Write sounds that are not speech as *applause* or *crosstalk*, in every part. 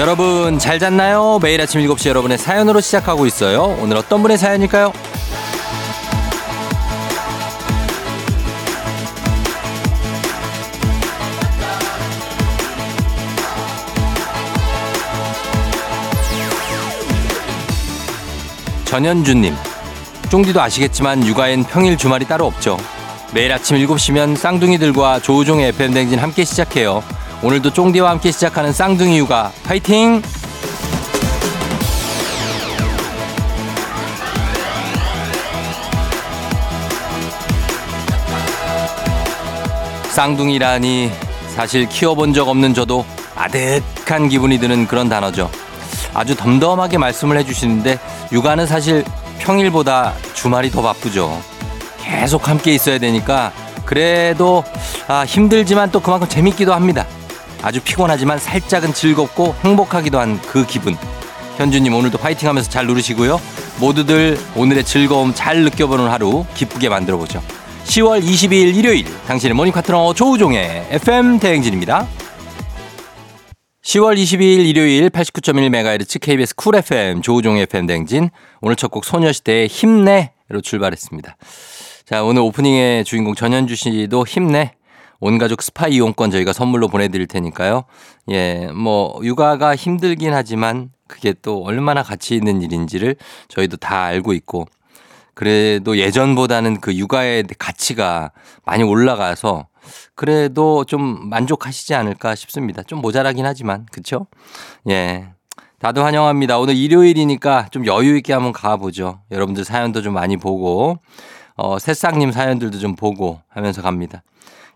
여러분 잘 잤나요? 매일 아침 7시 여러분의 사연으로 시작하고 있어요. 오늘 어떤 분의 사연일까요? 전현주님, 쫑디도 아시겠지만 육아엔 평일 주말이 따로 없죠. 매일 아침 7시면 쌍둥이들과 조우종의 FM댕진 함께 시작해요. 오늘도 쫑디와 함께 시작하는 쌍둥이 육아 파이팅! 쌍둥이라니 사실 키워본 적 없는 저도 아득한 기분이 드는 그런 단어죠. 아주 덤덤하게 말씀을 해주시는데 육아는 사실 평일보다 주말이 더 바쁘죠. 계속 함께 있어야 되니까 그래도 아, 힘들지만 또 그만큼 재밌기도 합니다. 아주 피곤하지만 살짝은 즐겁고 행복하기도 한 그 기분. 현주님 오늘도 파이팅 하면서 잘 누르시고요. 모두들 오늘의 즐거움 잘 느껴보는 하루 기쁘게 만들어 보죠. 10월 22일 일요일 당신의 morning 파트너 조우종의 FM 대행진입니다. 10월 22일 일요일 89.1MHz KBS 쿨 FM 조우종의 FM 대행진 오늘 첫 곡 소녀시대의 힘내로 출발했습니다. 자 오늘 오프닝의 주인공 전현주 씨도 힘내 온 가족 스파 이용권 저희가 선물로 보내드릴 테니까요. 예, 뭐 육아가 힘들긴 하지만 그게 또 얼마나 가치 있는 일인지를 저희도 다 알고 있고 그래도 예전보다는 그 육아의 가치가 많이 올라가서 그래도 좀 만족하시지 않을까 싶습니다. 좀 모자라긴 하지만 그렇죠? 예. 다들 환영합니다. 오늘 일요일이니까 좀 여유 있게 한번 가보죠. 여러분들 사연도 좀 많이 보고 어, 새싹님 사연들도 좀 보고 하면서 갑니다.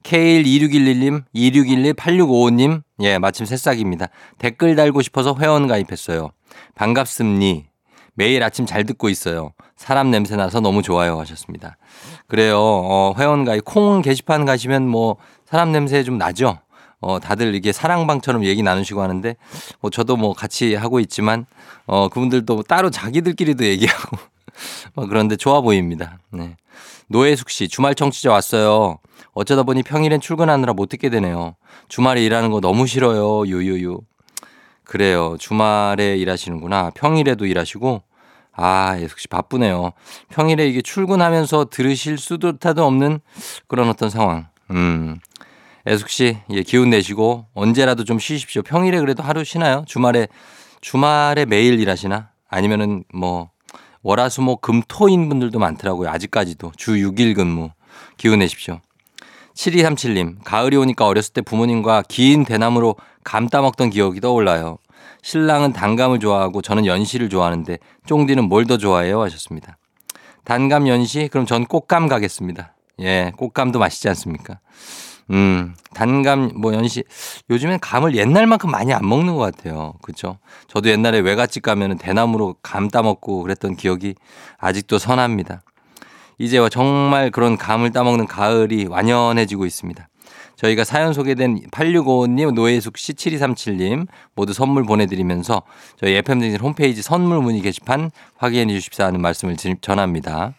K12611님, 2611-8655님, 예, 마침 새싹입니다. 댓글 달고 싶어서 회원 가입했어요. 반갑습니. 매일 아침 잘 듣고 있어요. 사람 냄새 나서 너무 좋아요 하셨습니다. 그래요. 어, 회원 가입, 콩 게시판 가시면 뭐 사람 냄새 좀 나죠? 어, 다들 이게 사랑방처럼 얘기 나누시고 하는데, 뭐 저도 뭐 같이 하고 있지만, 어, 그분들도 따로 자기들끼리도 얘기하고, *laughs* 뭐 그런데 좋아 보입니다. 네. 노혜숙 씨, 주말 청취자 왔어요. 어쩌다 보니 평일엔 출근하느라 못 듣게 되네요. 주말에 일하는 거 너무 싫어요. 유유유. 그래요. 주말에 일하시는구나. 평일에도 일하시고. 아, 예숙 씨 바쁘네요. 평일에 이게 출근하면서 들으실 수도 타도 없는 그런 어떤 상황. 음. 애숙 씨, 예, 기운 내시고 언제라도 좀 쉬십시오. 평일에 그래도 하루 쉬나요? 주말에, 주말에 매일 일하시나? 아니면은 뭐, 월화수목 금토인 분들도 많더라고요. 아직까지도. 주 6일 근무. 기운 내십시오. 7237님, 가을이 오니까 어렸을 때 부모님과 긴 대나무로 감 따먹던 기억이 떠올라요. 신랑은 단감을 좋아하고 저는 연시를 좋아하는데 쫑디는 뭘 더 좋아해요? 하셨습니다. 단감 연시? 그럼 전 꽃감 가겠습니다. 예, 꽃감도 맛있지 않습니까? 음, 단감, 뭐, 연시. 요즘엔 감을 옛날만큼 많이 안 먹는 것 같아요. 그죠? 저도 옛날에 외갓집 가면은 대나무로 감 따먹고 그랬던 기억이 아직도 선합니다. 이제 정말 그런 감을 따먹는 가을이 완연해지고 있습니다. 저희가 사연 소개된 8655님, 노예숙 씨, 7237님 모두 선물 보내드리면서 저희 FM대행진 홈페이지 선물 문의 게시판 확인해 주십사 하는 말씀을 전합니다.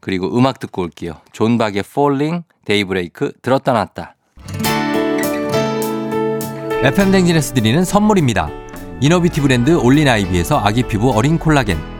그리고 음악 듣고 올게요. 존 박의 Falling, 데이브레이크 들었다 놨다. FM대행진에서 드리는 선물입니다. inner beauty 브랜드 올린 아이비에서 아기 피부 어린 콜라겐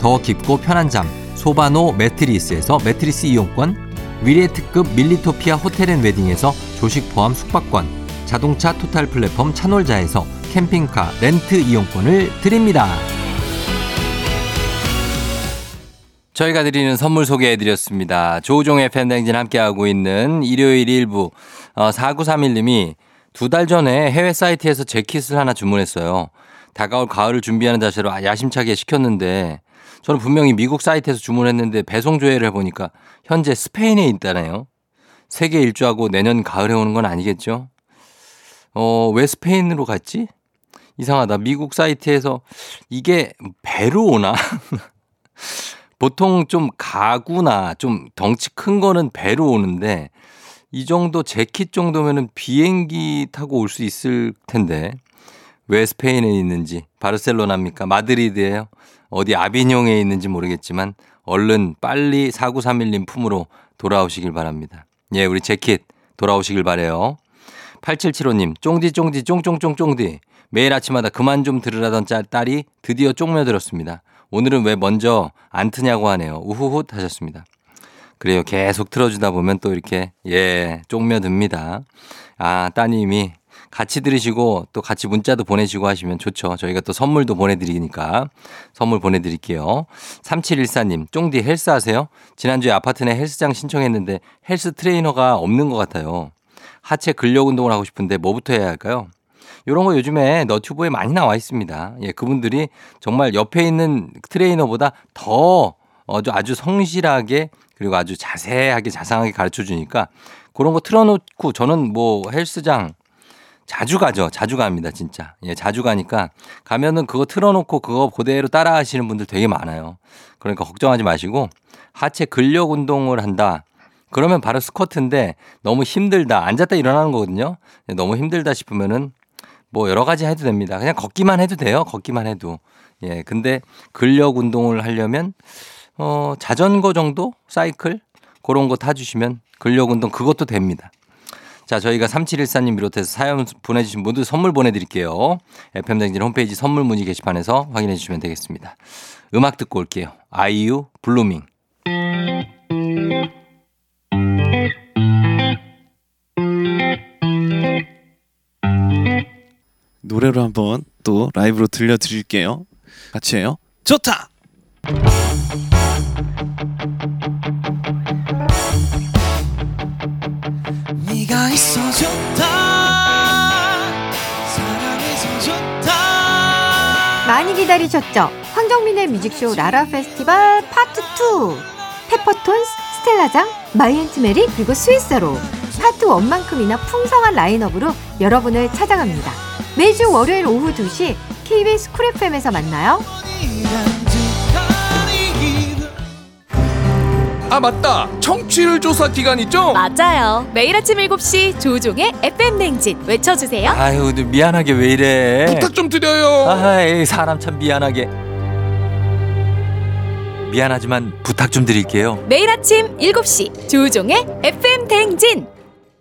더 깊고 편한 잠 소바노 매트리스에서 매트리스 이용권 위례 특급 밀리토피아 호텔앤웨딩에서 조식 포함 숙박권 자동차 토탈 플랫폼 차놀자에서 캠핑카 렌트 이용권을 드립니다. 저희가 드리는 선물 소개해드렸습니다. 조종의 팬댕진 함께하고 있는 일요일 일부 어, 4931님이 두 달 전에 해외 사이트에서 재킷을 하나 주문했어요. 다가올 가을을 준비하는 자세로 야심차게 시켰는데 저는 분명히 미국 사이트에서 주문했는데 배송 조회를 해보니까 현재 스페인에 있다네요. 세계 일주하고 내년 가을에 오는 건 아니겠죠? 어, 왜 스페인으로 갔지? 이상하다. 미국 사이트에서 이게 배로 오나? *laughs* 보통 좀 가구나 좀 덩치 큰 거는 배로 오는데 이 정도 재킷 정도면은 비행기 타고 올 수 있을 텐데 왜 스페인에 있는지 바르셀로나입니까? 마드리드예요? 어디 아비뇽에 있는지 모르겠지만 얼른 빨리 4931님 품으로 돌아오시길 바랍니다. 예, 우리 재킷 돌아오시길 바래요. 8775님, 쫑디쫑디 쫑쫑쫑쫑디. 매일 아침마다 그만 좀 들으라던 딸이 드디어 쫑며들었습니다. 오늘은 왜 먼저 안 트냐고 하네요. 우후훗 하셨습니다. 그래요. 계속 틀어주다 보면 또 이렇게, 예, 쫑며듭니다. 아, 따님이 같이 들으시고 또 같이 문자도 보내시고 하시면 좋죠. 저희가 또 선물도 보내드리니까 선물 보내드릴게요. 3714님, 쫑디 헬스 하세요? 지난주에 아파트 내 헬스장 신청했는데 헬스 트레이너가 없는 것 같아요. 하체 근력 운동을 하고 싶은데 뭐부터 해야 할까요? 이런 거 요즘에 너튜브에 많이 나와 있습니다. 예, 그분들이 정말 옆에 있는 트레이너보다 더 아주 성실하게 그리고 아주 자세하게 자상하게 가르쳐 주니까 그런 거 틀어놓고 저는 뭐 헬스장 자주 가죠. 자주 갑니다, 진짜. 예, 자주 가니까 가면은 그거 틀어놓고 그거 그대로 따라 하시는 분들 되게 많아요. 그러니까 걱정하지 마시고 하체 근력 운동을 한다. 그러면 바로 스쿼트인데 너무 힘들다. 앉았다 일어나는 거거든요. 너무 힘들다 싶으면은 뭐 여러 가지 해도 됩니다. 그냥 걷기만 해도 돼요. 걷기만 해도. 예, 근데 근력 운동을 하려면 어, 자전거 정도? 사이클? 그런 거 타주시면 근력 운동 그것도 됩니다. 자, 저희가 3714님 비롯해서 사연 보내주신 분들 선물 보내드릴게요. FM댕진 홈페이지 선물 문의 게시판에서 확인해 주시면 되겠습니다. 음악 듣고 올게요. 아이유 블루밍. 노래로 한번 또 라이브로 들려드릴게요. 같이 해요. 좋다! 기다리셨죠? 황정민의 뮤직쇼 라라 페스티벌 파트 2 페퍼톤스, 스텔라장, 마이 앤트 메리 그리고 스윗소로우 파트 1만큼이나 풍성한 라인업으로 여러분을 찾아갑니다. 매주 월요일 오후 2시 KBS 쿨 FM에서 만나요. 아 맞다 청취율 조사 기간 있죠? 맞아요. 매일 아침 7시 조우종의 FM대행진 외쳐주세요. 아유, 미안하게 왜 이래. 부탁 좀 드려요 아이, 사람 참 미안하게. 미안하지만 부탁 좀 드릴게요. 매일 아침 7시 조종의 FM 냉진.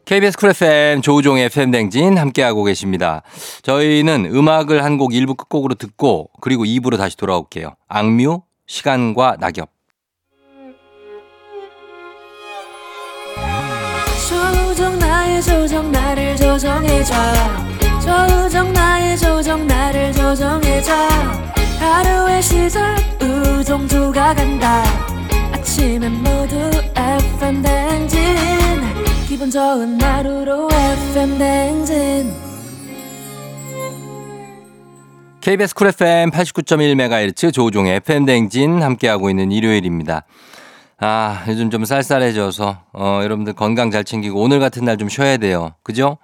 KBS 쿨 FM 조우종의 FM 댕진 함께하고 계십니다. 저희는 음악을 한곡 1부 끝곡으로 듣고 그리고 2부로 다시 돌아올게요. 악뮤, 시간과 낙엽. 조정 나를 조정해줘. 조정 나의 조정 나를 조정해줘. 하루의 시절 우정조가 간다. 아침엔 모두 FM 댕진. 기분 좋은 하루로 FM 댕진. KBS 쿨 FM 89.1MHz 조우종의 FM 댕진 함께하고 있는 일요일입니다. 아, 요즘 좀 쌀쌀해져서, 어, 여러분들 건강 잘 챙기고 오늘 같은 날 좀 쉬어야 돼요. 그죠?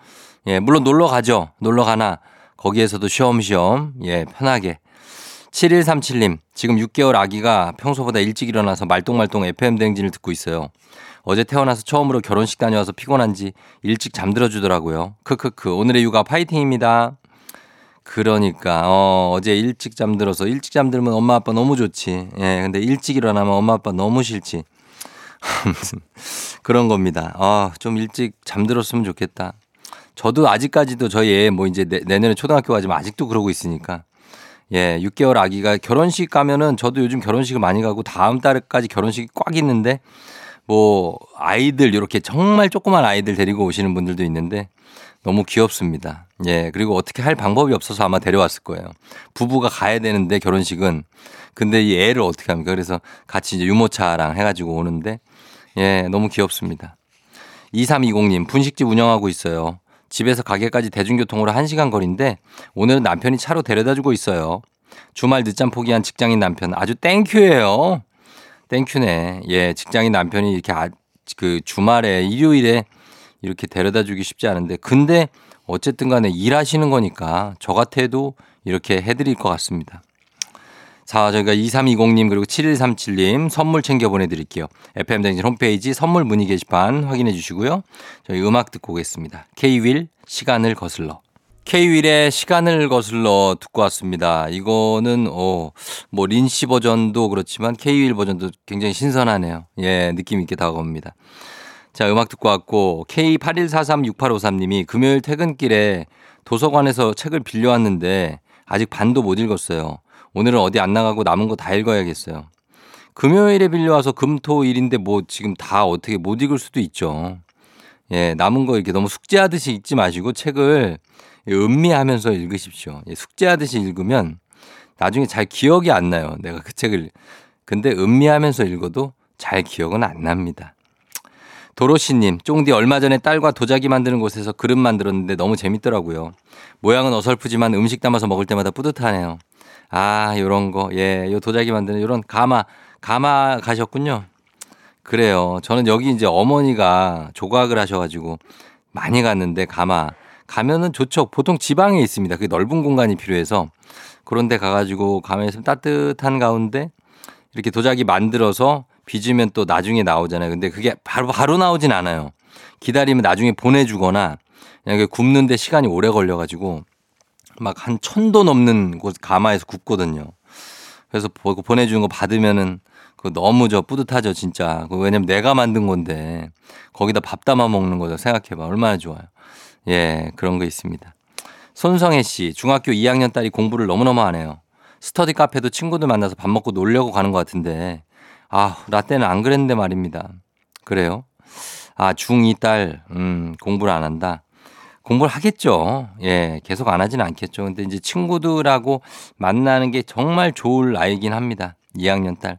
예, 물론 놀러 가죠. 놀러 가나, 거기에서도 쉬엄쉬엄, 예, 편하게. 7137님, 지금 6개월 아기가 평소보다 일찍 일어나서 말똥말똥 FM 댕진을 듣고 있어요. 어제 태어나서 처음으로 결혼식 다녀와서 피곤한지 일찍 잠들어 주더라고요. 크크크. 오늘의 육아 파이팅입니다. 그러니까 어, 어제 일찍 잠들어서 일찍 잠들면 엄마 아빠 너무 좋지. 예, 근데 일찍 일어나면 엄마 아빠 너무 싫지. *laughs* 아무튼 그런 겁니다. 아, 좀 일찍 잠들었으면 좋겠다. 저도 아직까지도 저희 애 뭐 이제 내, 내년에 초등학교 가지만 아직도 그러고 있으니까. 예, 6개월 아기가 결혼식 가면은 저도 요즘 결혼식을 많이 가고 다음 달까지 결혼식이 꽉 있는데 뭐 아이들 이렇게 정말 조그만 아이들 데리고 오시는 분들도 있는데 너무 귀엽습니다. 예, 그리고 어떻게 할 방법이 없어서 아마 데려왔을 거예요. 부부가 가야 되는데 결혼식은 근데 이 애를 어떻게 합니까? 그래서 같이 이제 유모차랑 해 가지고 오는데 예, 너무 귀엽습니다. 2320님, 분식집 운영하고 있어요. 집에서 가게까지 대중교통으로 1시간 거리인데 오늘은 남편이 차로 데려다 주고 있어요. 주말 늦잠 포기한 직장인 남편 아주 thank you예요. thank you네. 예, 직장인 남편이 이렇게 아, 그 주말에 일요일에 이렇게 데려다 주기 쉽지 않은데 근데 어쨌든 간에 일하시는 거니까 저 같아도 이렇게 해드릴 것 같습니다. 자, 저희가 2320님 그리고 7137님 선물 챙겨 보내드릴게요. FM댕진 홈페이지 선물 문의 게시판 확인해 주시고요. 저희 음악 듣고 오겠습니다. K-윌 시간을 거슬러. K-윌의 시간을 거슬러 듣고 왔습니다. 이거는 어, 뭐 린씨 버전도 그렇지만 K-윌 버전도 굉장히 신선하네요. 예, 느낌 있게 다가옵니다. 자, 음악 듣고 왔고 K81436853님이 금요일 퇴근길에 도서관에서 책을 빌려왔는데 아직 반도 못 읽었어요. 오늘은 어디 안 나가고 남은 거 다 읽어야겠어요. 금요일에 빌려와서 금 토 일인데 뭐 지금 다 어떻게 못 읽을 수도 있죠. 예, 남은 거 이렇게 너무 숙제하듯이 읽지 마시고 책을 음미하면서 읽으십시오. 예, 숙제하듯이 읽으면 나중에 잘 기억이 안 나요. 내가 그 책을. 근데 음미하면서 읽어도 잘 기억은 안 납니다. 도로시님, 쫑디 얼마 전에 딸과 도자기 만드는 곳에서 그릇 만들었는데 너무 재밌더라고요. 모양은 어설프지만 음식 담아서 먹을 때마다 뿌듯하네요. 아, 요런 거. 예, 요 도자기 만드는 요런 가마, 가마 가셨군요. 그래요. 저는 여기 이제 어머니가 조각을 하셔가지고 많이 갔는데 가마. 가면은 좋죠. 보통 지방에 있습니다. 그 넓은 공간이 필요해서 그런데 가가지고 가면 있으면 따뜻한 가운데 이렇게 도자기 만들어서 빚으면 또 나중에 나오잖아요. 근데 그게 바로 바로 나오진 않아요. 기다리면 나중에 보내주거나 그냥 굽는데 시간이 오래 걸려가지고 막 한 천도 넘는 곳 가마에서 굽거든요. 그래서 보내주는 거 받으면은 그 너무 저 뿌듯하죠, 진짜. 왜냐면 내가 만든 건데 거기다 밥 담아 먹는 거죠. 생각해봐. 얼마나 좋아요. 예, 그런 거 있습니다. 손성혜 씨, 중학교 2학년 딸이 공부를 너무너무 안 해요. 스터디 카페도 친구들 만나서 밥 먹고 놀려고 가는 것 같은데, 아, 라떼는 안 그랬는데 말입니다. 그래요? 아, 중2 딸, 음, 공부를 안 한다. 공부를 하겠죠. 예, 계속 안 하지는 않겠죠. 근데 이제 친구들하고 만나는 게 정말 좋을 나이긴 합니다. 2학년 딸.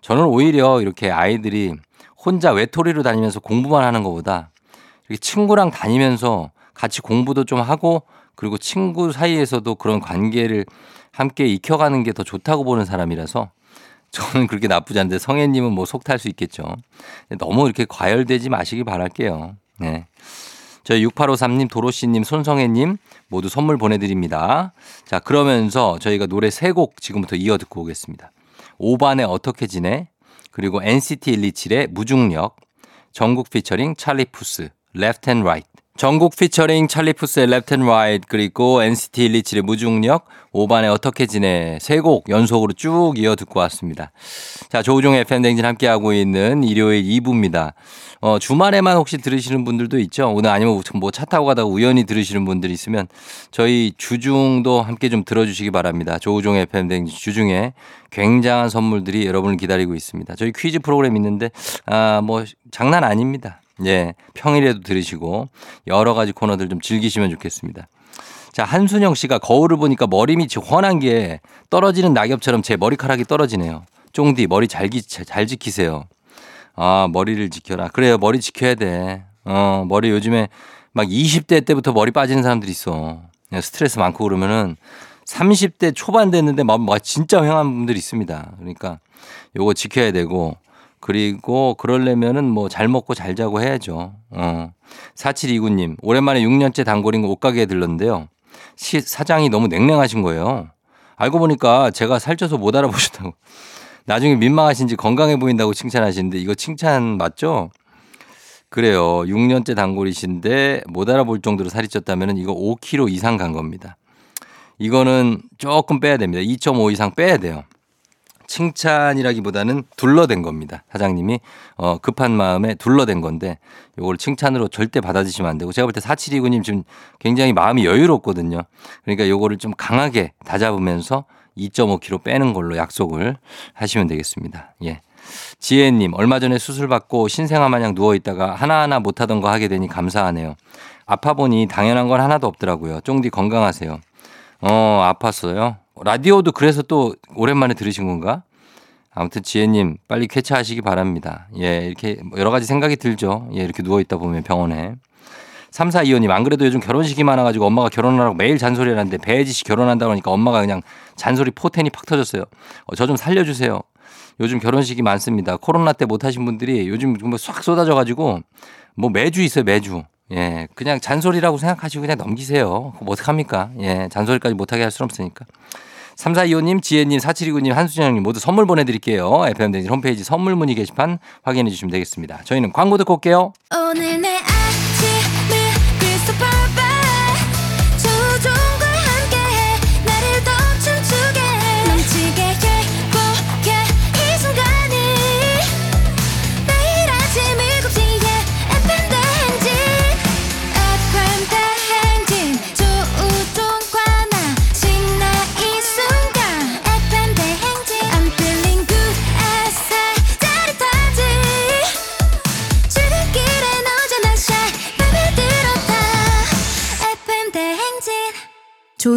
저는 오히려 이렇게 아이들이 혼자 외톨이로 다니면서 공부만 하는 것보다 이렇게 친구랑 다니면서 같이 공부도 좀 하고 그리고 친구 사이에서도 그런 관계를 함께 익혀가는 게 더 좋다고 보는 사람이라서 저는 그렇게 나쁘지 않은데 성혜님은 뭐 속 탈 수 있겠죠. 너무 이렇게 과열되지 마시기 바랄게요. 네. 저희 6853님, 도로씨님, 손성혜님 모두 선물 보내드립니다. 자, 그러면서 저희가 노래 세 곡 지금부터 이어 듣고 오겠습니다. 5반에 어떻게 지내? 그리고 NCT 127의 무중력, 전국 피처링 찰리 푸스, Left and Right. 전국 피처링 Left and Right 그리고 NCT 127의 무중력 5반에 어떻게 지내 세 곡 연속으로 쭉 이어 듣고 왔습니다. 자 조우종의 FM댕진 함께하고 있는 일요일 2부입니다. 어, 주말에만 혹시 들으시는 분들도 있죠. 오늘 아니면 뭐 차 타고 가다가 우연히 들으시는 분들 있으면 저희 주중도 함께 좀 들어주시기 바랍니다. 조우종의 FM댕진 주중에 굉장한 선물들이 여러분을 기다리고 있습니다. 저희 퀴즈 프로그램 있는데 아 뭐 장난 아닙니다. 예, 평일에도 들으시고 여러 가지 코너들 좀 즐기시면 좋겠습니다. 자, 한순영 씨가 거울을 보니까 머리 밑이 훤한 게 떨어지는 낙엽처럼 제 머리카락이 떨어지네요. 쫑디 머리 잘, 기, 잘 지키세요. 아, 머리를 지켜라. 그래요. 머리 지켜야 돼. 어, 머리 요즘에 막 20대 때부터 머리 빠지는 사람들이 있어. 스트레스 많고 그러면은 30대 초반 됐는데 막 진짜 휑한 분들이 있습니다. 그러니까 요거 지켜야 되고 그리고 그러려면은 뭐 잘 먹고 잘 자고 해야죠. 어. 4729님, 오랜만에 6년째 단골인 옷가게에 들렀는데요. 시, 사장이 너무 냉랭하신 거예요. 알고 보니까 제가 살쪄서 못 알아보셨다고. *laughs* 나중에 민망하신지 건강해 보인다고 칭찬하시는데 이거 칭찬 맞죠? 그래요. 6년째 단골이신데 못 알아볼 정도로 살이 쪘다면 이거 5kg 이상 간 겁니다. 이거는 조금 빼야 됩니다. 2.5 이상 빼야 돼요. 칭찬이라기보다는 둘러댄 겁니다. 사장님이 어, 급한 마음에 둘러댄 건데 요걸 칭찬으로 절대 받아주시면 안 되고 제가 볼 때 4729님 지금 굉장히 마음이 여유롭거든요. 그러니까 요거를 좀 강하게 다잡으면서 2.5kg 빼는 걸로 약속을 하시면 되겠습니다. 예. 지혜님, 얼마 전에 수술 받고 신생아 마냥 누워있다가 하나하나 못하던 거 하게 되니 감사하네요. 아파 보니 당연한 건 하나도 없더라고요. 쫑디 건강하세요. 어, 아팠어요. 라디오도 그래서 또 오랜만에 들으신 건가? 아무튼 지혜님 빨리 쾌차하시기 바랍니다. 예, 이렇게 여러 가지 생각이 들죠. 예, 이렇게 누워있다 보면 병원에. 3425님, 안 그래도 요즘 결혼식이 많아가지고 엄마가 결혼하라고 매일 잔소리를 하는데 배혜지 씨 결혼한다고 하니까 엄마가 그냥 잔소리 포텐이 팍 터졌어요. 어, 저 좀 살려주세요. 요즘 결혼식이 많습니다. 코로나 때 못하신 분들이 요즘 정말 싹 쏟아져가지고 뭐 매주 있어요, 매주. 예, 그냥 잔소리라고 생각하시고 그냥 넘기세요. 그럼 어떡합니까? 예, 잔소리까지 못하게 할 수는 없으니까. 3425님, 지혜님, 4729님, 한수정님 모두 선물 보내드릴게요. FM대진 홈페이지 선물 문의 게시판 확인해 주시면 되겠습니다. 저희는 광고 듣고 올게요. 오늘 내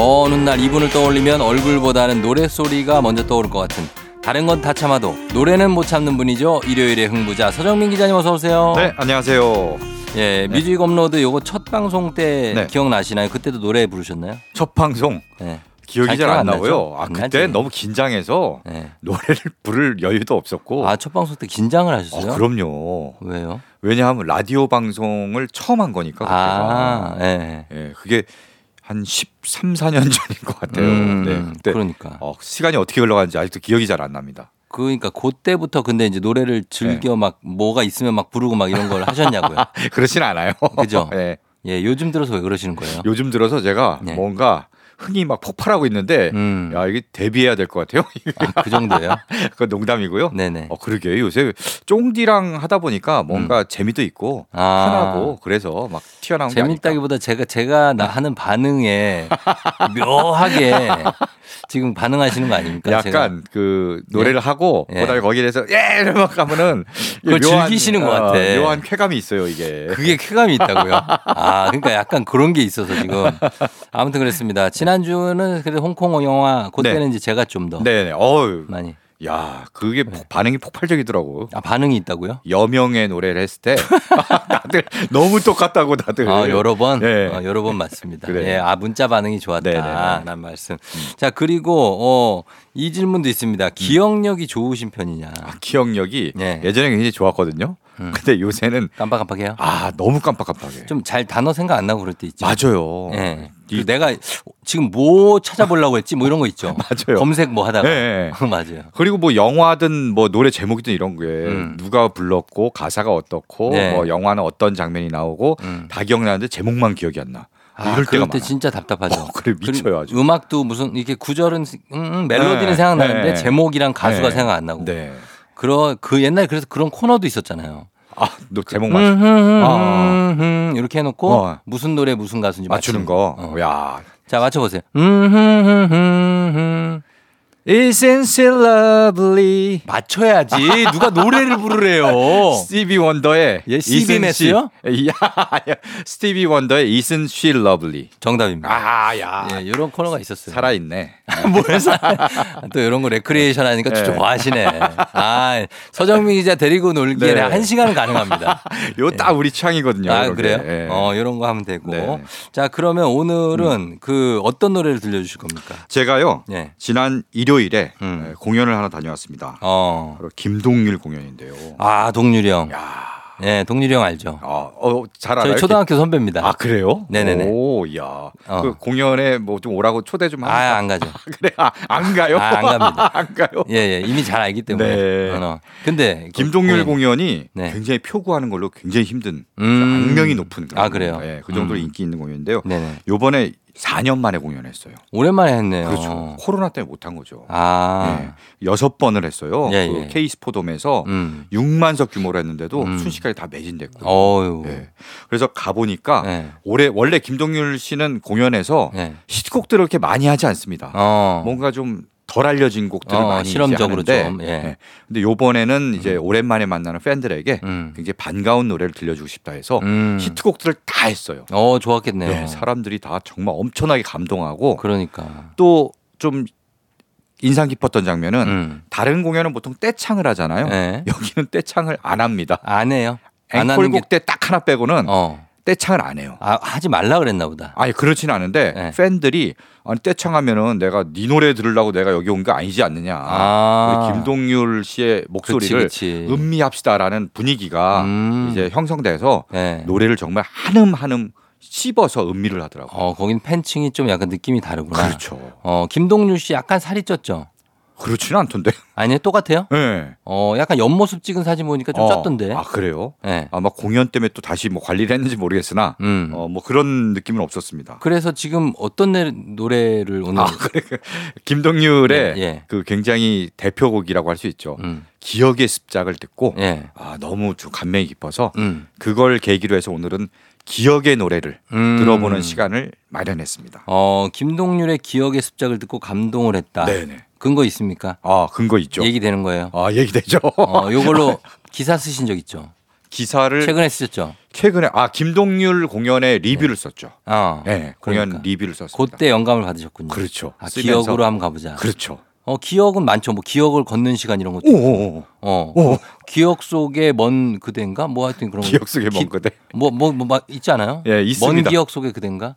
먼 훗날 이분을 떠올리면 얼굴보다는 노래소리가 먼저 떠오를 것 같은 다른 건 다 참아도 노래는 못 참는 분이죠. 일요일의 흥부자 서정민 기자님 어서 오세요. 네, 안녕하세요. 예, 뮤직 업로드 요거 첫 방송 때 네. 기억나시나요? 그때도 노래 부르셨나요? 첫 방송 네. 기억이 잘 안? 나고요. 아, 안 그때 나지. 너무 긴장해서 네. 노래를 *laughs* 부를 여유도 없었고. 아, 첫 방송 때 긴장을 하셨어요? 어, 그럼요. 왜요? 왜냐하면 라디오 방송을 처음 한 거니까 아, 그때가. 예. 예, 그게 한 13, 14년 *laughs* 전인 것 같아요. 음, 네, 그때 그러니까. 어, 시간이 어떻게 흘러가는지 아직도 기억이 잘 안 납니다. 그러니까 그때부터 근데 이제 노래를 즐겨 네. 막 뭐가 있으면 막 부르고 막 이런 걸 하셨냐고요. *laughs* 그렇진 않아요. 그죠? 예, *laughs* 예, 요즘 들어서 왜 그러시는 거예요? 요즘 들어서 제가 네. 뭔가 흥이 막 폭발하고 있는데 음. 야 이게 데뷔해야 될 것 같아요. 아, 그 정도예요? *laughs* 그건 농담이고요. 네네. 어 그러게 요새 쫑디랑 하다 보니까 뭔가 재미도 있고 음. 아. 편하고 그래서 막 튀어나온. 재밌다기보다 제가 제가 나 하는 반응에 *laughs* 묘하게 지금 반응하시는 거 아닙니까? 약간 제가? 그 노래를 하고 예. 보다가 거기에 대해서 예 이러면 가면은 그걸 즐기시는 것 같아. 묘한 쾌감이 있어요 이게. 그게 쾌감이 있다고요? 아, 그러니까 약간 그런 게 있어서 지금. 아무튼 그랬습니다. 지난 주는 그래도 홍콩 영화, 그때는 네. 이제 제가 좀더 네네. 어유. 많이. 야 그게 네. 반응이 폭발적이더라고. 아, 반응이 있다고요? 여명의 노래를 했을 때 *laughs* 다들 너무 똑같다고 다들. 아, 여러 번? 예. 어, 여러 번 맞습니다. 그래요. 예, 아, 문자 반응이 좋았다. 네네네. 음. 라는 말씀. 자, 그리고, 어, 이 질문도 있습니다. 기억력이 좋으신 편이냐. 아, 기억력이 네. 예전에 굉장히 좋았거든요. 음. 근데 요새는 깜빡깜빡해요? 아 너무 깜빡깜빡해. 좀 잘 단어 생각 안 나고 그럴 때 있죠. 맞아요. 예. 이- 그 내가 지금 뭐 찾아보려고 했지? 뭐 이런 거 있죠. *laughs* 맞아요. 검색 뭐 하다가. 예, 예. *laughs* 맞아요. 그리고 뭐 영화든 뭐 노래 제목이든 이런 게 음. 누가 불렀고 가사가 어떻고 네. 뭐 영화는 어떤 장면이 나오고 음. 다 기억나는데 제목만 기억이 안 나. 아, 이럴 때가 많아. 진짜 답답하죠. 어, 그래 미쳐요 아주. 음악도 무슨 이렇게 구절은 음, 음, 멜로디는 네. 생각나는데 네. 제목이랑 가수가 네. 생각 안 나고. 네. 그런 그 옛날 에 그래서 그런 코너도 있었잖아요. 아, 너 제목 음, 맞 음, 음, 아. 음, 이렇게 해놓고 어. 무슨 노래 무슨 가수인지 맞추는 거. 어. 야. 자 맞춰보세요. 음, 음, 음, 음, 음. Isn't she lovely? 맞춰야지. 누가 노래를 부르래요. *laughs* 스티비 원더의 예, 스티비 아니야. 스티비 원더의 Isn't she lovely? 정답입니다. 아, 야. 예, 이런 코너가 있었어요. 살아 있네. 뭐해서 또 이런 거 레크리에이션 하니까 또 네. 좋아하시네. 아, 서정민 기자 데리고 놀기에 네. 한 시간은 가능합니다. *laughs* 요 딱 우리 취향이거든요. 아. 그래요? 예. 어, 이런 거 하면 되고. 네. 음. 자, 그러면 오늘은 그 어떤 노래를 들려주실 겁니까? 제가요. 네. 지난 일요 일요일에 음. 예, 공연을 하나 다녀왔습니다. 어. 바로 김동률 공연인데요. 아, 동률이 형. 야, 네, 동률이 형 알죠. 아, 어, 잘 알아요. 저희 초등학교 선배입니다. 아 그래요? 네네네. 오, 야. 어. 그 공연에 뭐 좀 오라고 초대 좀 합니까? 아, 안 가죠. *laughs* 그래, 아, 안 가요? 아, 안 갑니다. *laughs* 안 가요? 예, 예. 이미 잘 알기 때문에. 네. 어, 어. 근데 그 김동률 공연- 공연 이 네. 굉장히 표구하는 걸로 굉장히 힘든 음. 악명이 높은 아, 그래요? 예, 그 정도로 음. 인기 있는 공연인데요. 네네. 요번에 4년 만에 공연했어요. 오랜만에 했네요. 그렇죠. 코로나 때문에 못한 거죠. 아. 예. 여섯 번을 했어요. 예, 그 예. K스포돔에서 음. 6만석 규모로 했는데도 음. 순식간에 다 매진됐고. 어유. 예. 그래서 가보니까 네. 올해 원래 김동률 씨는 공연에서 네. 히트곡들을 그렇게 많이 하지 않습니다. 어. 뭔가 좀 덜 알려진 곡들을 어, 많이 이제 실험적으로 하는데, 좀, 예. 예. 근데 요번에는 이제 오랜만에 만나는 팬들에게 음. 굉장히 반가운 노래를 들려주고 싶다 해서 음. 히트곡들을 다 했어요. 어, 좋았겠네요. 네, 사람들이 다 정말 엄청나게 감동하고 그러니까. 또좀 인상 깊었던 장면은 음. 다른 공연은 보통 떼창을 하잖아요. 네. 여기는 떼창을 안 합니다. 안 해요. 앵콜곡 때딱 하나 빼고는 어. 떼창을 안 해요. 아, 하지 말라 그랬나 보다. 아니 그렇진 않은데 네. 팬들이 아니 떼창하면은 내가 네 노래 들으려고 내가 여기 온 거 아니지 않느냐. 아. 김동률 씨의 목소리를 그치, 그치. 음미합시다라는 분위기가 음. 이제 형성돼서 네. 노래를 정말 한음 한음 씹어서 음미를 하더라고요. 어, 거긴 팬층이 좀 약간 느낌이 다르구나. 그렇죠. 어, 김동률 씨 약간 살이 쪘죠? 그렇지는 않던데. *laughs* 아니, 똑같아요? 네. 어, 약간 옆모습 찍은 사진 보니까 좀 어. 쪘던데. 아 그래요? 네. 아마 공연 때문에 또 다시 뭐 관리를 했는지 모르겠으나 음. 어, 뭐 그런 느낌은 없었습니다. 그래서 지금 어떤 내- 노래를 오늘 아 *laughs* 그래 김동률의 예, 예. 그 굉장히 대표곡이라고 할 수 있죠. 음. 기억의 습작을 듣고 예. 아 너무 좀 감명이 깊어서 음. 그걸 계기로 해서 오늘은 기억의 노래를 음. 들어보는 시간을 마련했습니다. 어, 김동률의 기억의 습작을 듣고 감동을 했다. 네네. 근거 있습니까? 아 근거 있죠. 얘기되는 거예요. 아 얘기되죠. 어, *laughs* 요걸로 기사 쓰신 적 있죠? 기사를 최근에 쓰셨죠? 최근에 아 김동률 공연의 리뷰를 썼죠. 어. 네, 공연 그러니까. 리뷰를 썼습니다. 그때 영감을 받으셨군요. 그렇죠. 아, 쓰면서. 기억으로 한번 가보자. 그렇죠. 어, 기억은 많죠. 뭐 기억을 걷는 시간 이런 것도. 오오오. 어. 오. 기억 속에 먼 그대인가? 뭐 하여튼 그런 거. 기억 속에 먼 기- 그대. 뭐, 뭐, 뭐, 막 있지 않아요? 예, 먼 있습니다. 기억 속의 그대인가?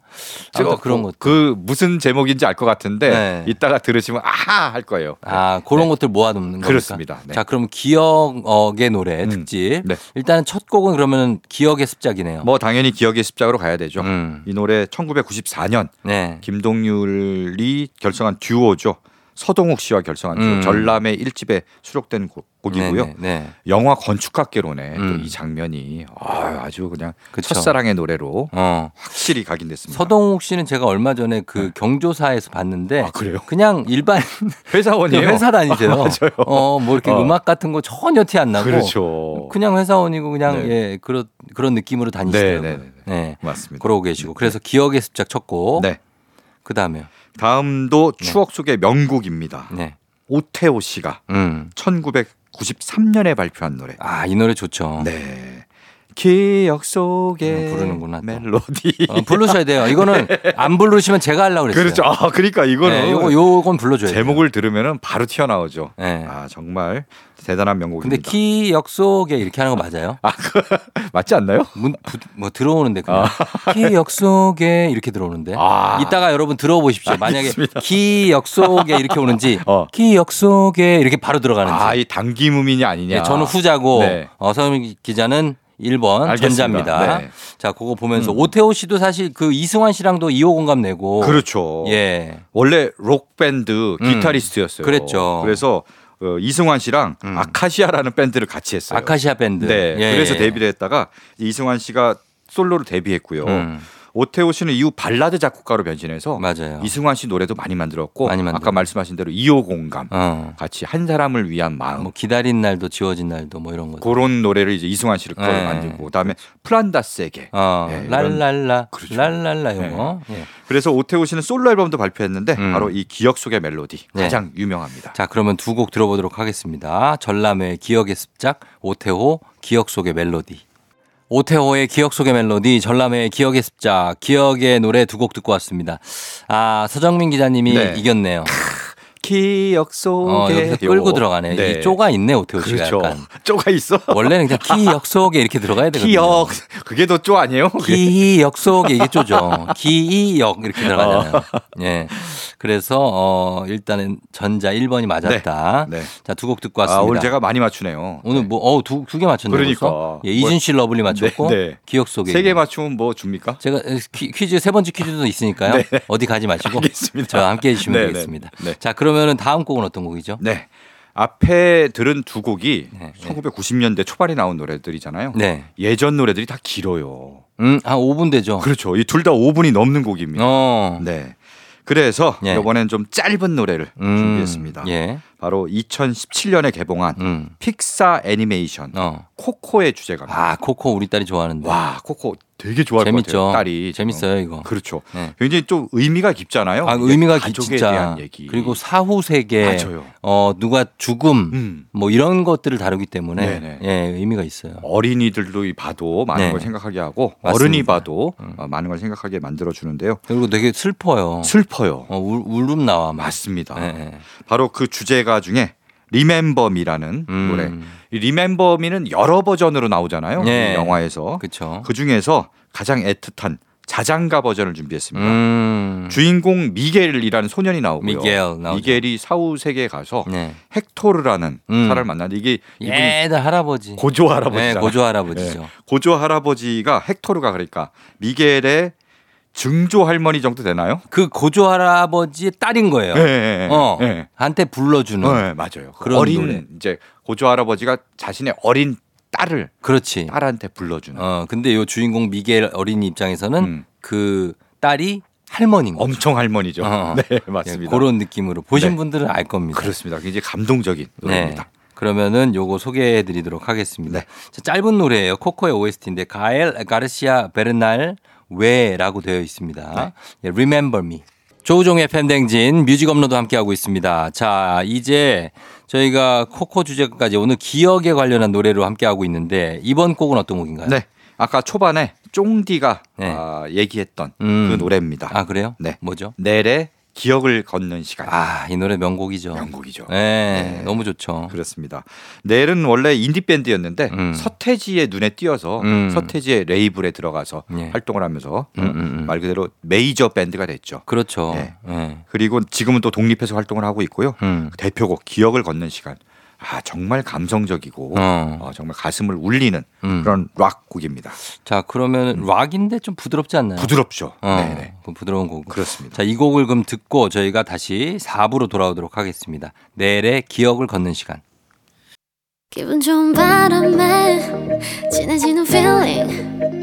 아무튼 그런 것. 그 무슨 제목인지 알 것 같은데 네. 이따가 들으시면 아하 할 거예요. 아, 그런 것들 모아 놓는 겁니까? 그렇습니다. 네. 자, 그럼 기억의 노래 음. 특집. 네. 일단은 첫 곡은 그러면 기억의 습작이네요. 뭐 당연히 기억의 습작으로 가야 되죠. 음. 이 노래 1994년 네. 김동률이 결성한 듀오죠. 서동욱 씨와 결성한 듀오 음. 전람의 1집에 수록된 곡, 이고요 네, 네. 영화 건축학개론에 음. 또이 장면이 아, 아주 그냥 그쵸. 첫사랑의 노래로 어. 확실히 각인됐습니다. 서동욱 씨는 제가 얼마 전에 그 경조사에서 봤는데 아? 그냥 일반 *laughs* 회사원이에요. *laughs* 회사 다니세요. 아, 맞아요. 어, 뭐 이렇게 어. 음악 같은 거 전혀 티 안 나고 그렇죠. 그냥 회사원이고 그냥 네. 예, 그런 그런 느낌으로 다니시더라고요. 네, 네, 네. 네. 맞습니다. 그러고 계시고. 그래서 기억의 습작 첫 곡. 네. 그다음에요. 다음도 추억 속의 명곡입니다. 네. 오태호 씨가 음. 1993년에 발표한 노래. 아, 이 노래 좋죠. 네. 기억 속에 어, 부르는구나, 또. 멜로디. 어, 부르셔야 돼요. 이거는 *laughs* 안 부르시면 제가 하려고 그랬어요. 그렇죠. 아, 그러니까 이거는 네, 요거 요건 불러줘야 돼요. 제목을 들으면은 바로 튀어나오죠. 네. 아, 정말 대단한 근데 명곡입니다. 기억 속에 이렇게 하는 거 맞아요? 아, 그, *laughs* 맞지 않나요? 문, 부- 뭐 들어오는데 그냥 기억 속에 이렇게 들어오는데 아. 이따가 여러분 들어보십시오. 만약에 알겠습니다. 기억 속에 이렇게 오는지 *laughs* 어. 기억 속에 이렇게 바로 들어가는지. 아, 이 당김음이냐 아니냐. 네, 저는 후자고 네. 어, 서민 기자는 1번 알겠습니다. 전자입니다. 네. 자, 그거 보면서 음. 오태호 씨도 사실 그 이승환 씨랑도 이오공감 내고 그렇죠. 예. 원래 록 밴드 음. 기타리스트였어요. 그랬죠. 그래서 어, 이승환 씨랑 음. 아카시아라는 밴드를 같이 했어요. 아카시아 밴드. 네. 예, 그래서 예. 데뷔를 했다가 이승환 씨가 솔로로 데뷔했고요. 음, 오태호 씨는 이후 발라드 작곡가로 변신해서 맞아요. 이승환 씨 노래도 많이 만들었고 많이. 아까 말씀하신 대로 2호 공감 어. 같이 한 사람을 위한 마음 뭐 기다린 날도 지워진 날도 뭐 이런 거. 그런 노래를 이제 이승환 씨를 걸 네. 만들고 그다음에 플란다스에게 어, 네, 랄랄라, 그렇죠. 랄랄라 요거. 예. 그래서 오태호 씨는 솔로 앨범도 발표했는데 음. 바로 이 기억 속의 멜로디 네. 가장 유명합니다. 자, 그러면 두 곡 들어보도록 하겠습니다. 전람의 기억의 습작, 오태호 기억 속의 멜로디. 오태호의 기억 속의 멜로디, 전람회의 기억의 습작, 기억의 노래 두 곡 듣고 왔습니다. 아, 서정민 기자님이 네. 이겼네요. 기억 속에 어, 여기서 끌고. 들어가네. 네. 이 쪼가 있네, 오태호 씨가 그렇죠. 약간. *laughs* 쪼가 있어. 원래는 그냥 기억 속에 이렇게 들어가야 되거든요. 기억 그게 더 쪼 아니에요? 기억 속에 이게 쪼죠. *laughs* 기억 이렇게 들어가잖아요. 예. 그래서 어 일단은 전자 1번이 맞았다. 네. 자, 두 곡 듣고 왔습니다. 아, 오늘 제가 많이 맞추네요. 오늘 뭐, 어, 두, 두 개 맞췄네요. 그러니까. 벌써? 예, Isn't she lovely 맞췄고, 네, 네. 기억 속에. 세 개. 맞추면 뭐 줍니까? 제가 퀴, 퀴즈, 세 번째 퀴즈도 있으니까요. *laughs* 네. 어디 가지 마시고. 알겠습니다. 저와 함께 해 주시면 네, 되겠습니다. 네, 네. 자, 그러면은 다음 곡은 어떤 곡이죠? 네. 앞에 들은 두 곡이 네, 네. 1990년대 초반에 나온 노래들이잖아요. 네. 예전 노래들이 다 길어요. 음, 한 5분 되죠? 그렇죠. 이 둘 다 5분이 넘는 곡입니다. 어. 네. 그래서 예. 이번엔 좀 짧은 노래를 음, 준비했습니다. 예. 바로 2017년에 개봉한 음. 픽사 애니메이션 어. 코코의 주제가입니다. 아, 코코 우리 딸이 좋아하는데. 와, 코코 되게 좋아할 재밌죠. 것 같아요. 딸이. 재밌어요, 이거. 그렇죠. 네. 굉장히 좀 의미가 깊잖아요. 아, 의미가 깊 가족에 진짜. 대한 얘기. 그리고 사후 세계, 맞아요. 어 누가 죽음, 음. 뭐 이런 것들을 다루기 때문에 네네. 예, 의미가 있어요. 어린이들도 봐도 많은 네. 걸 생각하게 하고 맞습니다. 어른이 봐도 음. 어, 많은 걸 생각하게 만들어 주는데요. 그리고 되게 슬퍼요. 슬퍼요. 어, 울, 울음 나와 막. 맞습니다. 예, 예. 바로 그 주제가 중에 리멤버미라는 음. 노래. 이 리멤버미는 여러 버전으로 나오잖아요. 네. 이 영화에서. 그렇죠. 그 중에서 가장 애틋한 자장가 버전을 준비했습니다. 음. 주인공 미겔이라는 소년이 나오고요. 미겔. 미겔이 사후 세계에 가서 네. 헥토르라는 음. 사람을 만나는데 이게 옛날 할아버지. 고조 할아버지잖아요. 네, 고조 할아버지죠. 네. 고조 할아버지가 헥토르가 그러니까 미겔의 증조 할머니 정도 되나요? 그 고조 할아버지의 딸인 거예요. 네, 네, 어. 네. 한테 불러주는. 네, 맞아요. 그런 어린 노래. 이제 고조 할아버지가 자신의 어린 딸을 그렇지. 딸한테 불러주는 어, 근데 요 주인공 미겔 어린이 입장에서는 음. 그 딸이 할머니인 거죠. 엄청 할머니죠. 어. *laughs* 네, 예, 맞습니다. 그런 느낌으로 보신 네. 분들은 알 겁니다. 그렇습니다. 굉장히 감동적인 네. 노래입니다. 그러면은 요거 소개해 드리도록 하겠습니다. 네. 자, 짧은 노래예요. 코코의 OST인데 가엘 가르시아 베르날 외라고 되어 있습니다. 네. 예, Remember Me. 조우종의 FM대행진 뮤직 업로드 함께하고 있습니다. 자, 이제 저희가 코코 주제가까지 오늘 기억에 관련한 노래로 함께하고 있는데 이번 곡은 어떤 곡인가요? 네. 아까 초반에 쫑디가 네. 아, 얘기했던 음. 그 노래입니다. 아, 그래요? 네. 뭐죠? 넬의 기억을 걷는 시간. 아, 이 노래 명곡이죠. 명곡이죠. 네, 네. 너무 좋죠. 그렇습니다. 넬은 원래 인디 밴드였는데 음. 서태지의 눈에 띄어서 음. 서태지의 레이블에 들어가서 예. 활동을 하면서 음, 음, 음. 말 그대로 메이저 밴드가 됐죠. 그렇죠. 네. 네. 그리고 지금은 또 독립해서 활동을 하고 있고요. 음. 대표곡 기억을 걷는 시간. 아 정말 감성적이고 어. 어, 정말 가슴을 울리는 음. 그런 락 곡입니다. 자, 그러면 락인데 좀 부드럽지 않나요? 부드럽죠. 어, 네네. 그 부드러운 곡. 그렇습니다. 자, 이 곡을 그럼 듣고 저희가 다시 4부로 돌아오도록 하겠습니다. 내일의 기억을 걷는 시간. 기분 좋은 바람에 진해지는 feeling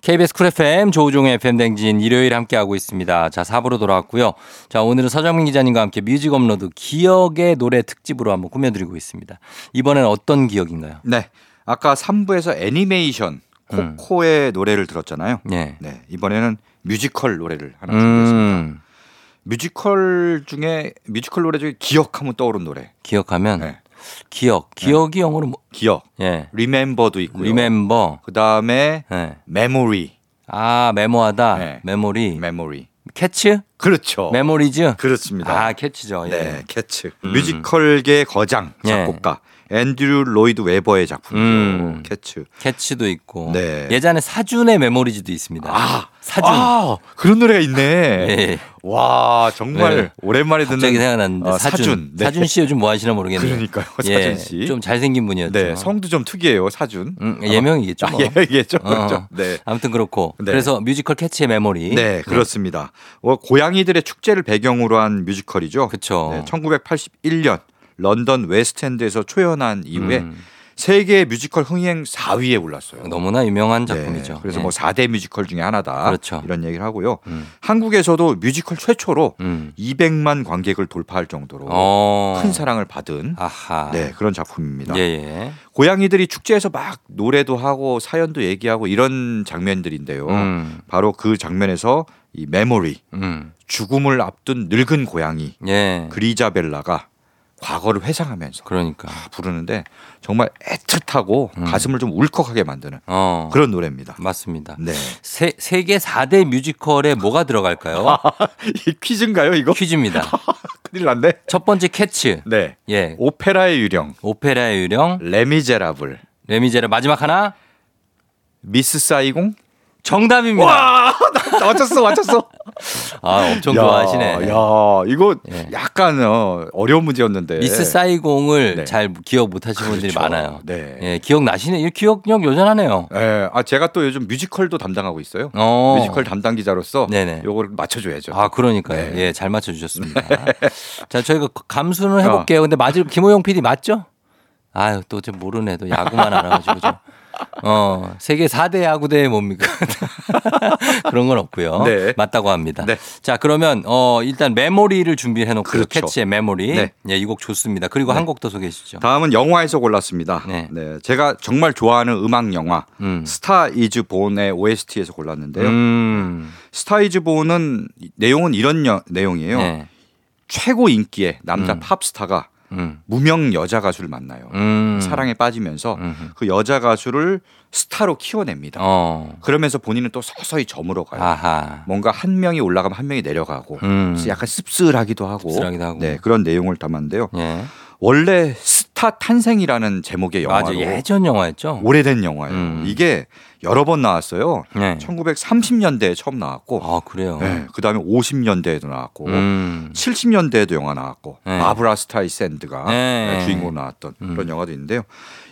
KBS 쿨 FM 조우종의 FM 댕진 일요일 함께하고 있습니다. 자, 4부로 돌아왔고요. 자, 오늘은 서정민 기자님과 함께 뮤직 업로드 기억의 노래 특집으로 한번 꾸며드리고 있습니다. 이번엔 어떤 기억인가요? 네. 아까 3부에서 애니메이션 음. 코코의 노래를 들었잖아요. 네. 네. 이번에는 뮤지컬 노래를 하나 준비했습니다. 음, 뮤지컬 중에 뮤지컬 노래 중에 기억하면 떠오른 노래. 기억하면 네. 기억. 기억이 영어로 뭐, 기억. 예. remember도 있고요. remember. 그다음에 예. 메모리. 아, 메모하다. 네. memory. Memory. Cats? 그렇죠. Memories? 그렇습니다. 아, Cats죠. 예. 네, Cats. 음. 뮤지컬계 거장 예. 작곡가 앤드류 로이드 웨버의 작품이죠. 음. Cats. Cats도 있고. 네. 예전에 사준의 Memories도 있습니다. 아, 사준. 아, 그런 노래가 있네. 예. 와, 정말 네. 오랜만에 갑자기 듣는 생각났는데 어, 사준. 사준. 네. 사준 씨 요즘 뭐 하시나 모르겠네요. 그러니까요. *laughs* 예, 사준 씨. 좀 잘생긴 분이었죠. 네, 성도 좀 특이해요, 사준. 음, 예명이겠죠. 아, 뭐. 예, 예, 좀, 어. 좀. 네. 아무튼 그렇고. 네. 그래서 뮤지컬 Cats의 Memory. 네, 그렇습니다. 어, 고양이들의 축제를 배경으로 한 뮤지컬이죠. 네, 1981년 런던 웨스트엔드에서 초연한 이후에 음, 세계 뮤지컬 흥행 4위에 올랐어요. 너무나 유명한 네, 작품이죠. 그래서 예. 뭐 4대 뮤지컬 중에 하나다. 그렇죠. 이런 얘기를 하고요. 음, 한국에서도 뮤지컬 최초로 음. 200만 관객을 돌파할 정도로 어. 큰 사랑을 받은 아하. 네, 그런 작품입니다. 예, 예. 고양이들이 축제에서 막 노래도 하고 사연도 얘기하고 이런 장면들인데요. 음, 바로 그 장면에서 이 메모리 음. 죽음을 앞둔 늙은 고양이 예. 그리자벨라가 과거를 회상하면서 그러니까. 부르는데 정말 애틋하고 음. 가슴을 좀 울컥하게 만드는 어. 그런 노래입니다. 맞습니다. 네. 세, 세계 4대 뮤지컬에 뭐가 들어갈까요? *laughs* 이 퀴즈인가요, 이거? 퀴즈입니다. *laughs* 큰일 났네. 첫 번째 캐츠. 네. 예. 오페라의 유령, 오페라의 유령. 레미제라블, 레미제라 마지막 하나. 미스 사이공. 정답입니다. 와, *laughs* 나 맞췄어, 맞췄어. 아, 엄청 좋아하시네. 야, 이거 예. 약간 어, 어려운 문제였는데. 미스 사이공을 네. 잘 기억 못 하시는 분들이 그렇죠. 많아요. 네. 예, 기억 나시네. 이 기억력 여전하네요. 예, 아 제가 또 요즘 뮤지컬도 담당하고 있어요. 어. 뮤지컬 담당 기자로서 네네. 요거를 맞춰 줘야죠. 아, 그러니까요. 네. 예, 잘 맞춰 주셨습니다. 자, 저희가 감수는 해 볼게요. 근데 맞을 김호영 PD 맞죠? 아유, 또 좀 모르네. 또 야구만 알아 가지고 좀. 어, 세계 4대 야구대 뭡니까? 그런 건 없고요. 네. 맞다고 합니다. 네. 자, 그러면 어, 일단 메모리를 준비해 놓고 그렇죠. 캐츠의 메모리. 네. 예, 이 곡 좋습니다. 그리고 한 곡 더 소개해 주시죠. 다음은 영화에서 골랐습니다. 네. 네. 제가 정말 좋아하는 음악 영화 음. 스타 이즈 본의 OST에서 골랐는데요. 음. Star Is Born은 내용은 이런 여- 내용이에요. 네. 최고 인기의 남자 음. 팝스타가 음. 무명 여자 가수를 만나요. 음. 사랑에 빠지면서 음. 그 여자 가수를 스타로 키워냅니다. 어. 그러면서 본인은 또 서서히 저물어 가요. 아하. 뭔가 한 명이 올라가면 한 명이 내려가고 음. 그래서 약간 씁쓸하기도 하고, 씁쓸하기도 하고. 네, 그런 내용을 담았는데요. 예. 원래 스타 탄생이라는 제목의 영화로 맞아. 예전 영화였죠? 오래된 영화예요. 음. 이게 여러 번 나왔어요. 네. 1930년대에 처음 나왔고, 아, 그래요. 네, 그 다음에 50년대에도 나왔고, 음. 70년대에도 영화 나왔고, 네. 바브라 스트라이샌드가 네. 주인공 나왔던 음. 그런 영화도 있는데요.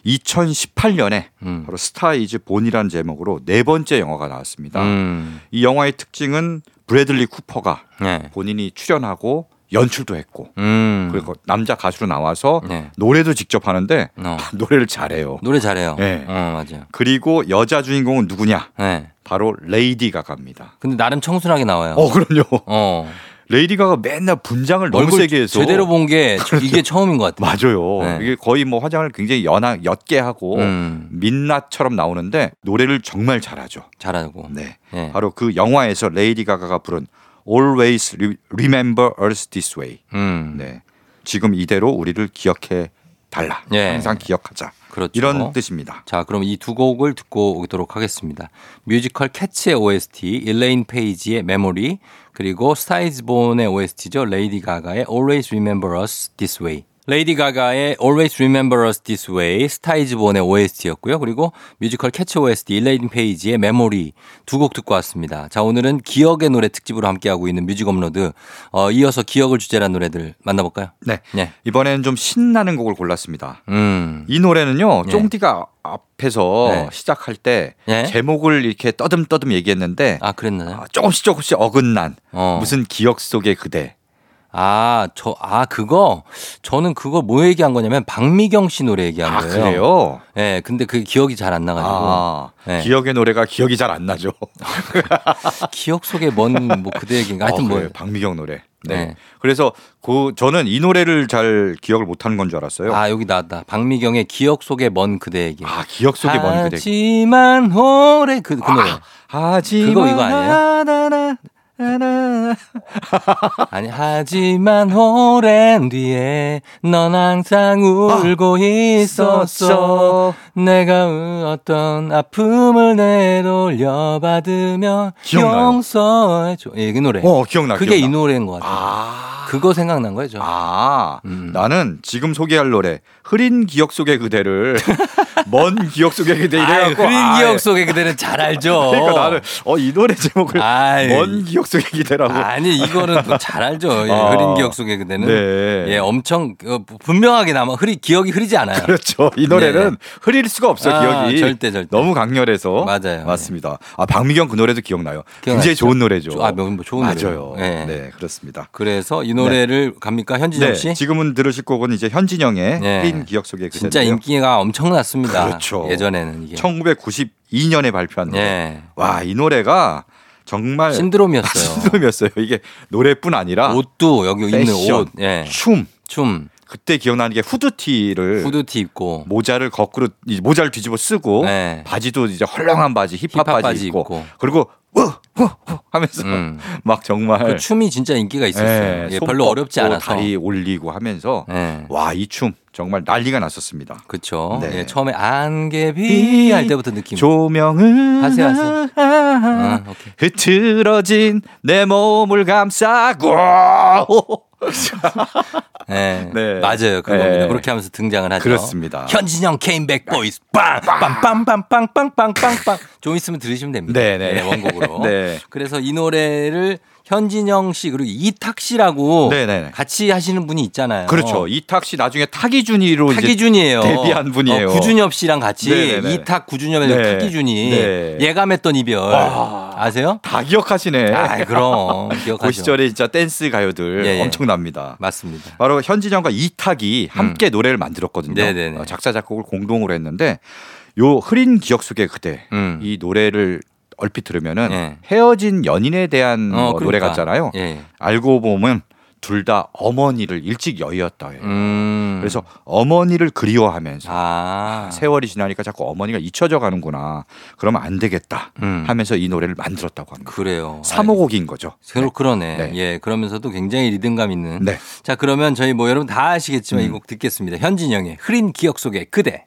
2018년에 음. 바로 Star Is Born이라는 제목으로 네 번째 영화가 나왔습니다. 음. 이 영화의 특징은 브래들리 쿠퍼가 네. 본인이 출연하고 연출도 했고 음. 그리고 남자 가수로 나와서 네. 노래도 직접 하는데 어. 노래를 잘해요. 노래 잘해요. 네. 어, 맞아요. 그리고 여자 주인공은 누구냐? 네. 바로 레이디 가가입니다. 근데 나름 청순하게 나와요. 어, 그럼요. 어. 레이디 가가 맨날 분장을 너무 세게 해서 제대로 본 게 *laughs* 이게 처음인 것 같아요. 맞아요. 네. 이게 거의 뭐 화장을 굉장히 연하 옅게 하고 음. 민낯처럼 나오는데 노래를 정말 잘하죠. 잘하고. 네. 네. 바로 그 영화에서 레이디 가가가 부른 Always Remember Us This Way. 음. 네. 지금 이대로 우리를 기억해 달라. 예. 항상 기억하자. 그렇죠. 이런 뜻입니다. 자, 그럼 이 두 곡을 듣고 오도록 하겠습니다. 뮤지컬 캐츠의 OST, 일레인 페이지의 메모리, 그리고 스타이즈본의 OST죠. 레이디 가가의 Always Remember Us This Way. 레이디 가가의 Always Remember Us This Way, 스타이즈본의 OST였고요. 그리고 뮤지컬 캐츠 OST, 일레인 페이지의 메모리 두 곡 듣고 왔습니다. 자, 오늘은 기억의 노래 특집으로 함께하고 있는 뮤직 업로드. 어, 이어서 기억을 주제로 한 노래들 만나볼까요? 네. 네. 이번에는 좀 신나는 곡을 골랐습니다. 음. 이 노래는요. 예. 쫑디가 앞에서 네. 시작할 때 예? 제목을 이렇게 떠듬떠듬 얘기했는데 아, 그랬나요? 아, 조금씩 조금씩 어긋난 어. 무슨 기억 속의 그대. 아, 저, 아, 그거, 저는 그거 뭐 얘기한 거냐면, 박미경 씨 노래 얘기한 아 거예요. 그래요? 예, 근데 그게 기억이 잘 안 나가지고. 아, 네. 기억의 노래가 기억이 잘 안 나죠. *laughs* 기억 속에 뭔, 뭐, 그대 얘기인가. 하여튼 어, 뭐. 그래요. 박미경 노래. 네. 네. 그래서 그 저는 이 노래를 잘 기억을 못 하는 건 줄 알았어요. 아, 여기 나왔다. 박미경의 기억 속에 먼 그대 얘기. 아, 기억 속의 먼 그대. 하지만 오래 그, 그 노래. 하지만 그거 이거 아니에요? 나나. *laughs* 아니, 하지만 오랜 뒤에 넌 항상 울고 있었어. 내가 어떤 아픔을 내돌려 받으며. 용서해줘. 예, 그 노래. 어, 기억나. 그게 이 기억나. 노래인 것 같아요. 아. 그거 생각난 거죠. 아, 음. 나는 지금 소개할 노래 흐린 기억 속의 그대를 *laughs* 먼 기억 속의 그대 이래갖고 흐린 아, 기억 속에 그대는 잘 알죠. *laughs* 그러니까 나는 어 이 노래 제목을 아이. 먼 기억 속의 그대라고 아니 이거는 또잘 알죠. 예, 아. *laughs* 흐린 기억 속에 그대는 네. 예 엄청 어, 분명하게 남아 흐리 기억이 흐리지 않아요. 그렇죠. 이 노래는 흐릴 수가 없어 아, 기억이 절대, 절대. 너무 강렬해서 맞아요. 맞습니다. 아 박미경 그 노래도 기억나요. 기억나죠? 굉장히 좋은 노래죠. 조- 아, 뭐 좋은 맞아요. 네. 네. 그렇습니다. 그래서 이 노래를 갑니까 현진영 네, 씨? 지금은 들으실 곡은 이제 현진영의 네. 흐린 기억 속의 그대인데요. 진짜 인기가 엄청났습니다. 그렇죠. 예전에는 이게 1992년에 발표한 노래. 예. 와, 이 노래가 정말 신드롬이었어요. *laughs* 신드롬이었어요. 이게 노래뿐 아니라 옷도 여기 패션, 옷, 예, 춤. 춤, 그때 기억나는 게 후드티를 후드티 입고 모자를 거꾸로 이 모자를 뒤집어 쓰고 네. 바지도 이제 헐렁한 바지 힙합, 힙합 바지, 입고, 입고. 그리고 어, 호호 하면서 음. *laughs* 막 정말 그 춤이 진짜 인기가 있었어요. 예, 예, 손 별로 어렵지 않아서. 다리 올리고 하면서 예. 와이 춤 정말 난리가 났었습니다. 그쵸. 네. 예, 처음에 안개비 할 때부터 느낌. 조명을 하세요, 하세요. 아. 흐트러진 내 몸을 감싸고 예. *laughs* 네. 맞아요. 그겁니다. 네. 그렇게 하면서 등장을 하죠. 그렇습니다. 현진영 케임백 보이스 빵 빵빵빵빵빵빵빵빵 좀 있으면 들으시면 됩니다. 네, 네. 원곡으로. 네. 그래서 이 노래를 현진영 씨 그리고 이탁 씨라고 네, 네, 네. 같이 하시는 분이 있잖아요. 그렇죠. 이탁 씨 나중에 타기준이로 타기준이에요. 데뷔한 분이에요. 어, 구준엽 씨랑 같이 네네네. 이탁 구준엽의 네. 타기준이 네. 예감했던 이별 와. 아세요? 다 기억하시네. 아, 그럼 기억하죠. 그 시절에 진짜 댄스 가요들 예, 예. 엄청납니다. 맞습니다. 바로 현진영과 이탁이 함께 노래를 만들었거든요. 음. 네네네. 어, 작사 작곡을 공동으로 했는데 요 흐린 기억 속의 그대 음. 이 노래를 얼핏 들으면은 예. 헤어진 연인에 대한 어, 뭐 노래 그러니까. 같잖아요. 예. 알고 보면 둘 다 어머니를 일찍 여의었다 해요. 음. 그래서 어머니를 그리워하면서 아. 세월이 지나니까 자꾸 어머니가 잊혀져 가는구나. 그러면 안 되겠다 음. 하면서 이 노래를 만들었다고 합니다. 그래요. 3호곡인 거죠. 새로 그러네. 네. 예, 그러면서도 굉장히 리듬감 있는. 네. 자, 그러면 저희 뭐 여러분 다 아시겠지만 음. 이곡 듣겠습니다. 현진영의 흐린 기억 속의 그대.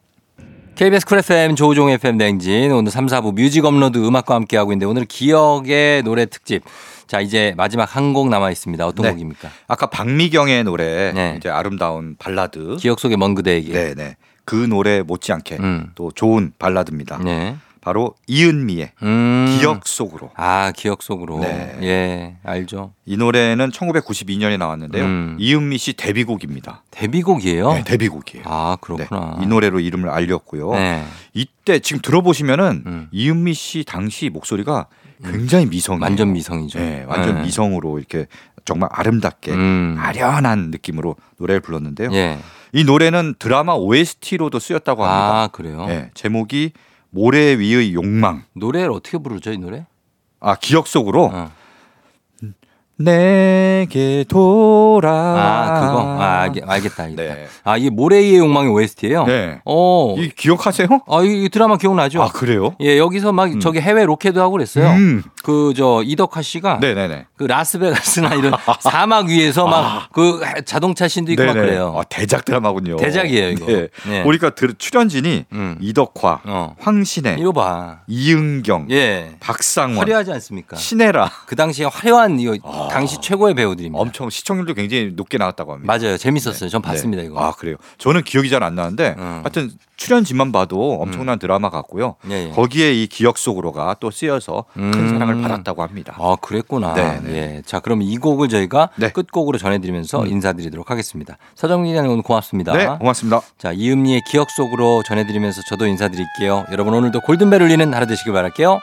KBS Cool FM 조우종 FM 대행진 오늘 3, 4부 뮤직 업로드 음악과 함께 하고 있는데 오늘 기억의 노래 특집. 자, 이제 마지막 한 곡 남아 있습니다. 어떤 네. 곡입니까? 아까 박미경의 노래 네. 이제 아름다운 발라드. 기억 속의 먼 그대에게. 네, 네. 그 노래 못지않게 음. 또 좋은 발라드입니다. 네. 바로 이은미의 음. 기억 속으로. 아, 기억 속으로. 네. 예, 알죠. 이 노래는 1992년에 나왔는데요. 음. 이은미 씨 데뷔곡입니다. 데뷔곡이에요? 네, 데뷔곡이에요. 아, 네, 그렇구나. 이 노래로 이름을 알렸고요. 네. 이때 지금 들어보시면은 음. 이은미 씨 당시 목소리가 굉장히 미성이에요. 완전 미성이죠. 네, 완전 네. 미성으로 이렇게 정말 아름답게 음. 아련한 느낌으로 노래를 불렀는데요. 예. 이 노래는 드라마 OST로도 쓰였다고 합니다. 아, 그래요? 네, 제목이 모래 위의 욕망. 노래를 어떻게 부르죠, 이 노래? 아 기억 속으로 어. 내게 돌아. 아, 그거. 아, 알겠, 알겠다. 알겠다. 네. 아, 이게 모래의 욕망의 OST예요? 네. 어. 이 기억하세요? 아, 이 드라마 기억나죠? 아 그래요? 예, 여기서 막 저기 해외 로케도 하고 그랬어요. 음. 그 저 이덕화 씨가 네네네. 그 라스베가스나 이런 *laughs* 사막 위에서 막 그 자동차 신도 있고 막 네네. 그래요. 아, 대작 드라마군요. 대작이에요, 이거. 네. 네. 보니까 들- 출연진이 음. 이덕화, 어. 황신혜, 이거 봐. 이은경, 예. 박상원, 화려하지 않습니까? 신혜라. 그 당시에 화려한 이거 아. 당시 최고의 배우들입니다. 엄청 시청률도 굉장히 높게 나왔다고 합니다. 맞아요. 재밌었어요. 전 봤습니다, 네. 이거. 아 그래요. 저는 기억이 잘 안 나는데 음. 하여튼 출연진만 봐도 엄청난 드라마 같고요. 예, 예. 거기에 이 기억 속으로가 또 쓰여서 큰 음. 사랑을 받았다고 합니다. 아, 그랬구나. 네, 네. 예. 자, 그럼 이 곡을 저희가 네. 끝곡으로 전해드리면서 음. 인사드리도록 하겠습니다. 서정민 기자님 오늘 고맙습니다. 네, 고맙습니다. 자, 이음리의 기억 속으로 전해드리면서 저도 인사드릴게요. 여러분 오늘도 골든벨 울리는 하루 되시길 바랄게요.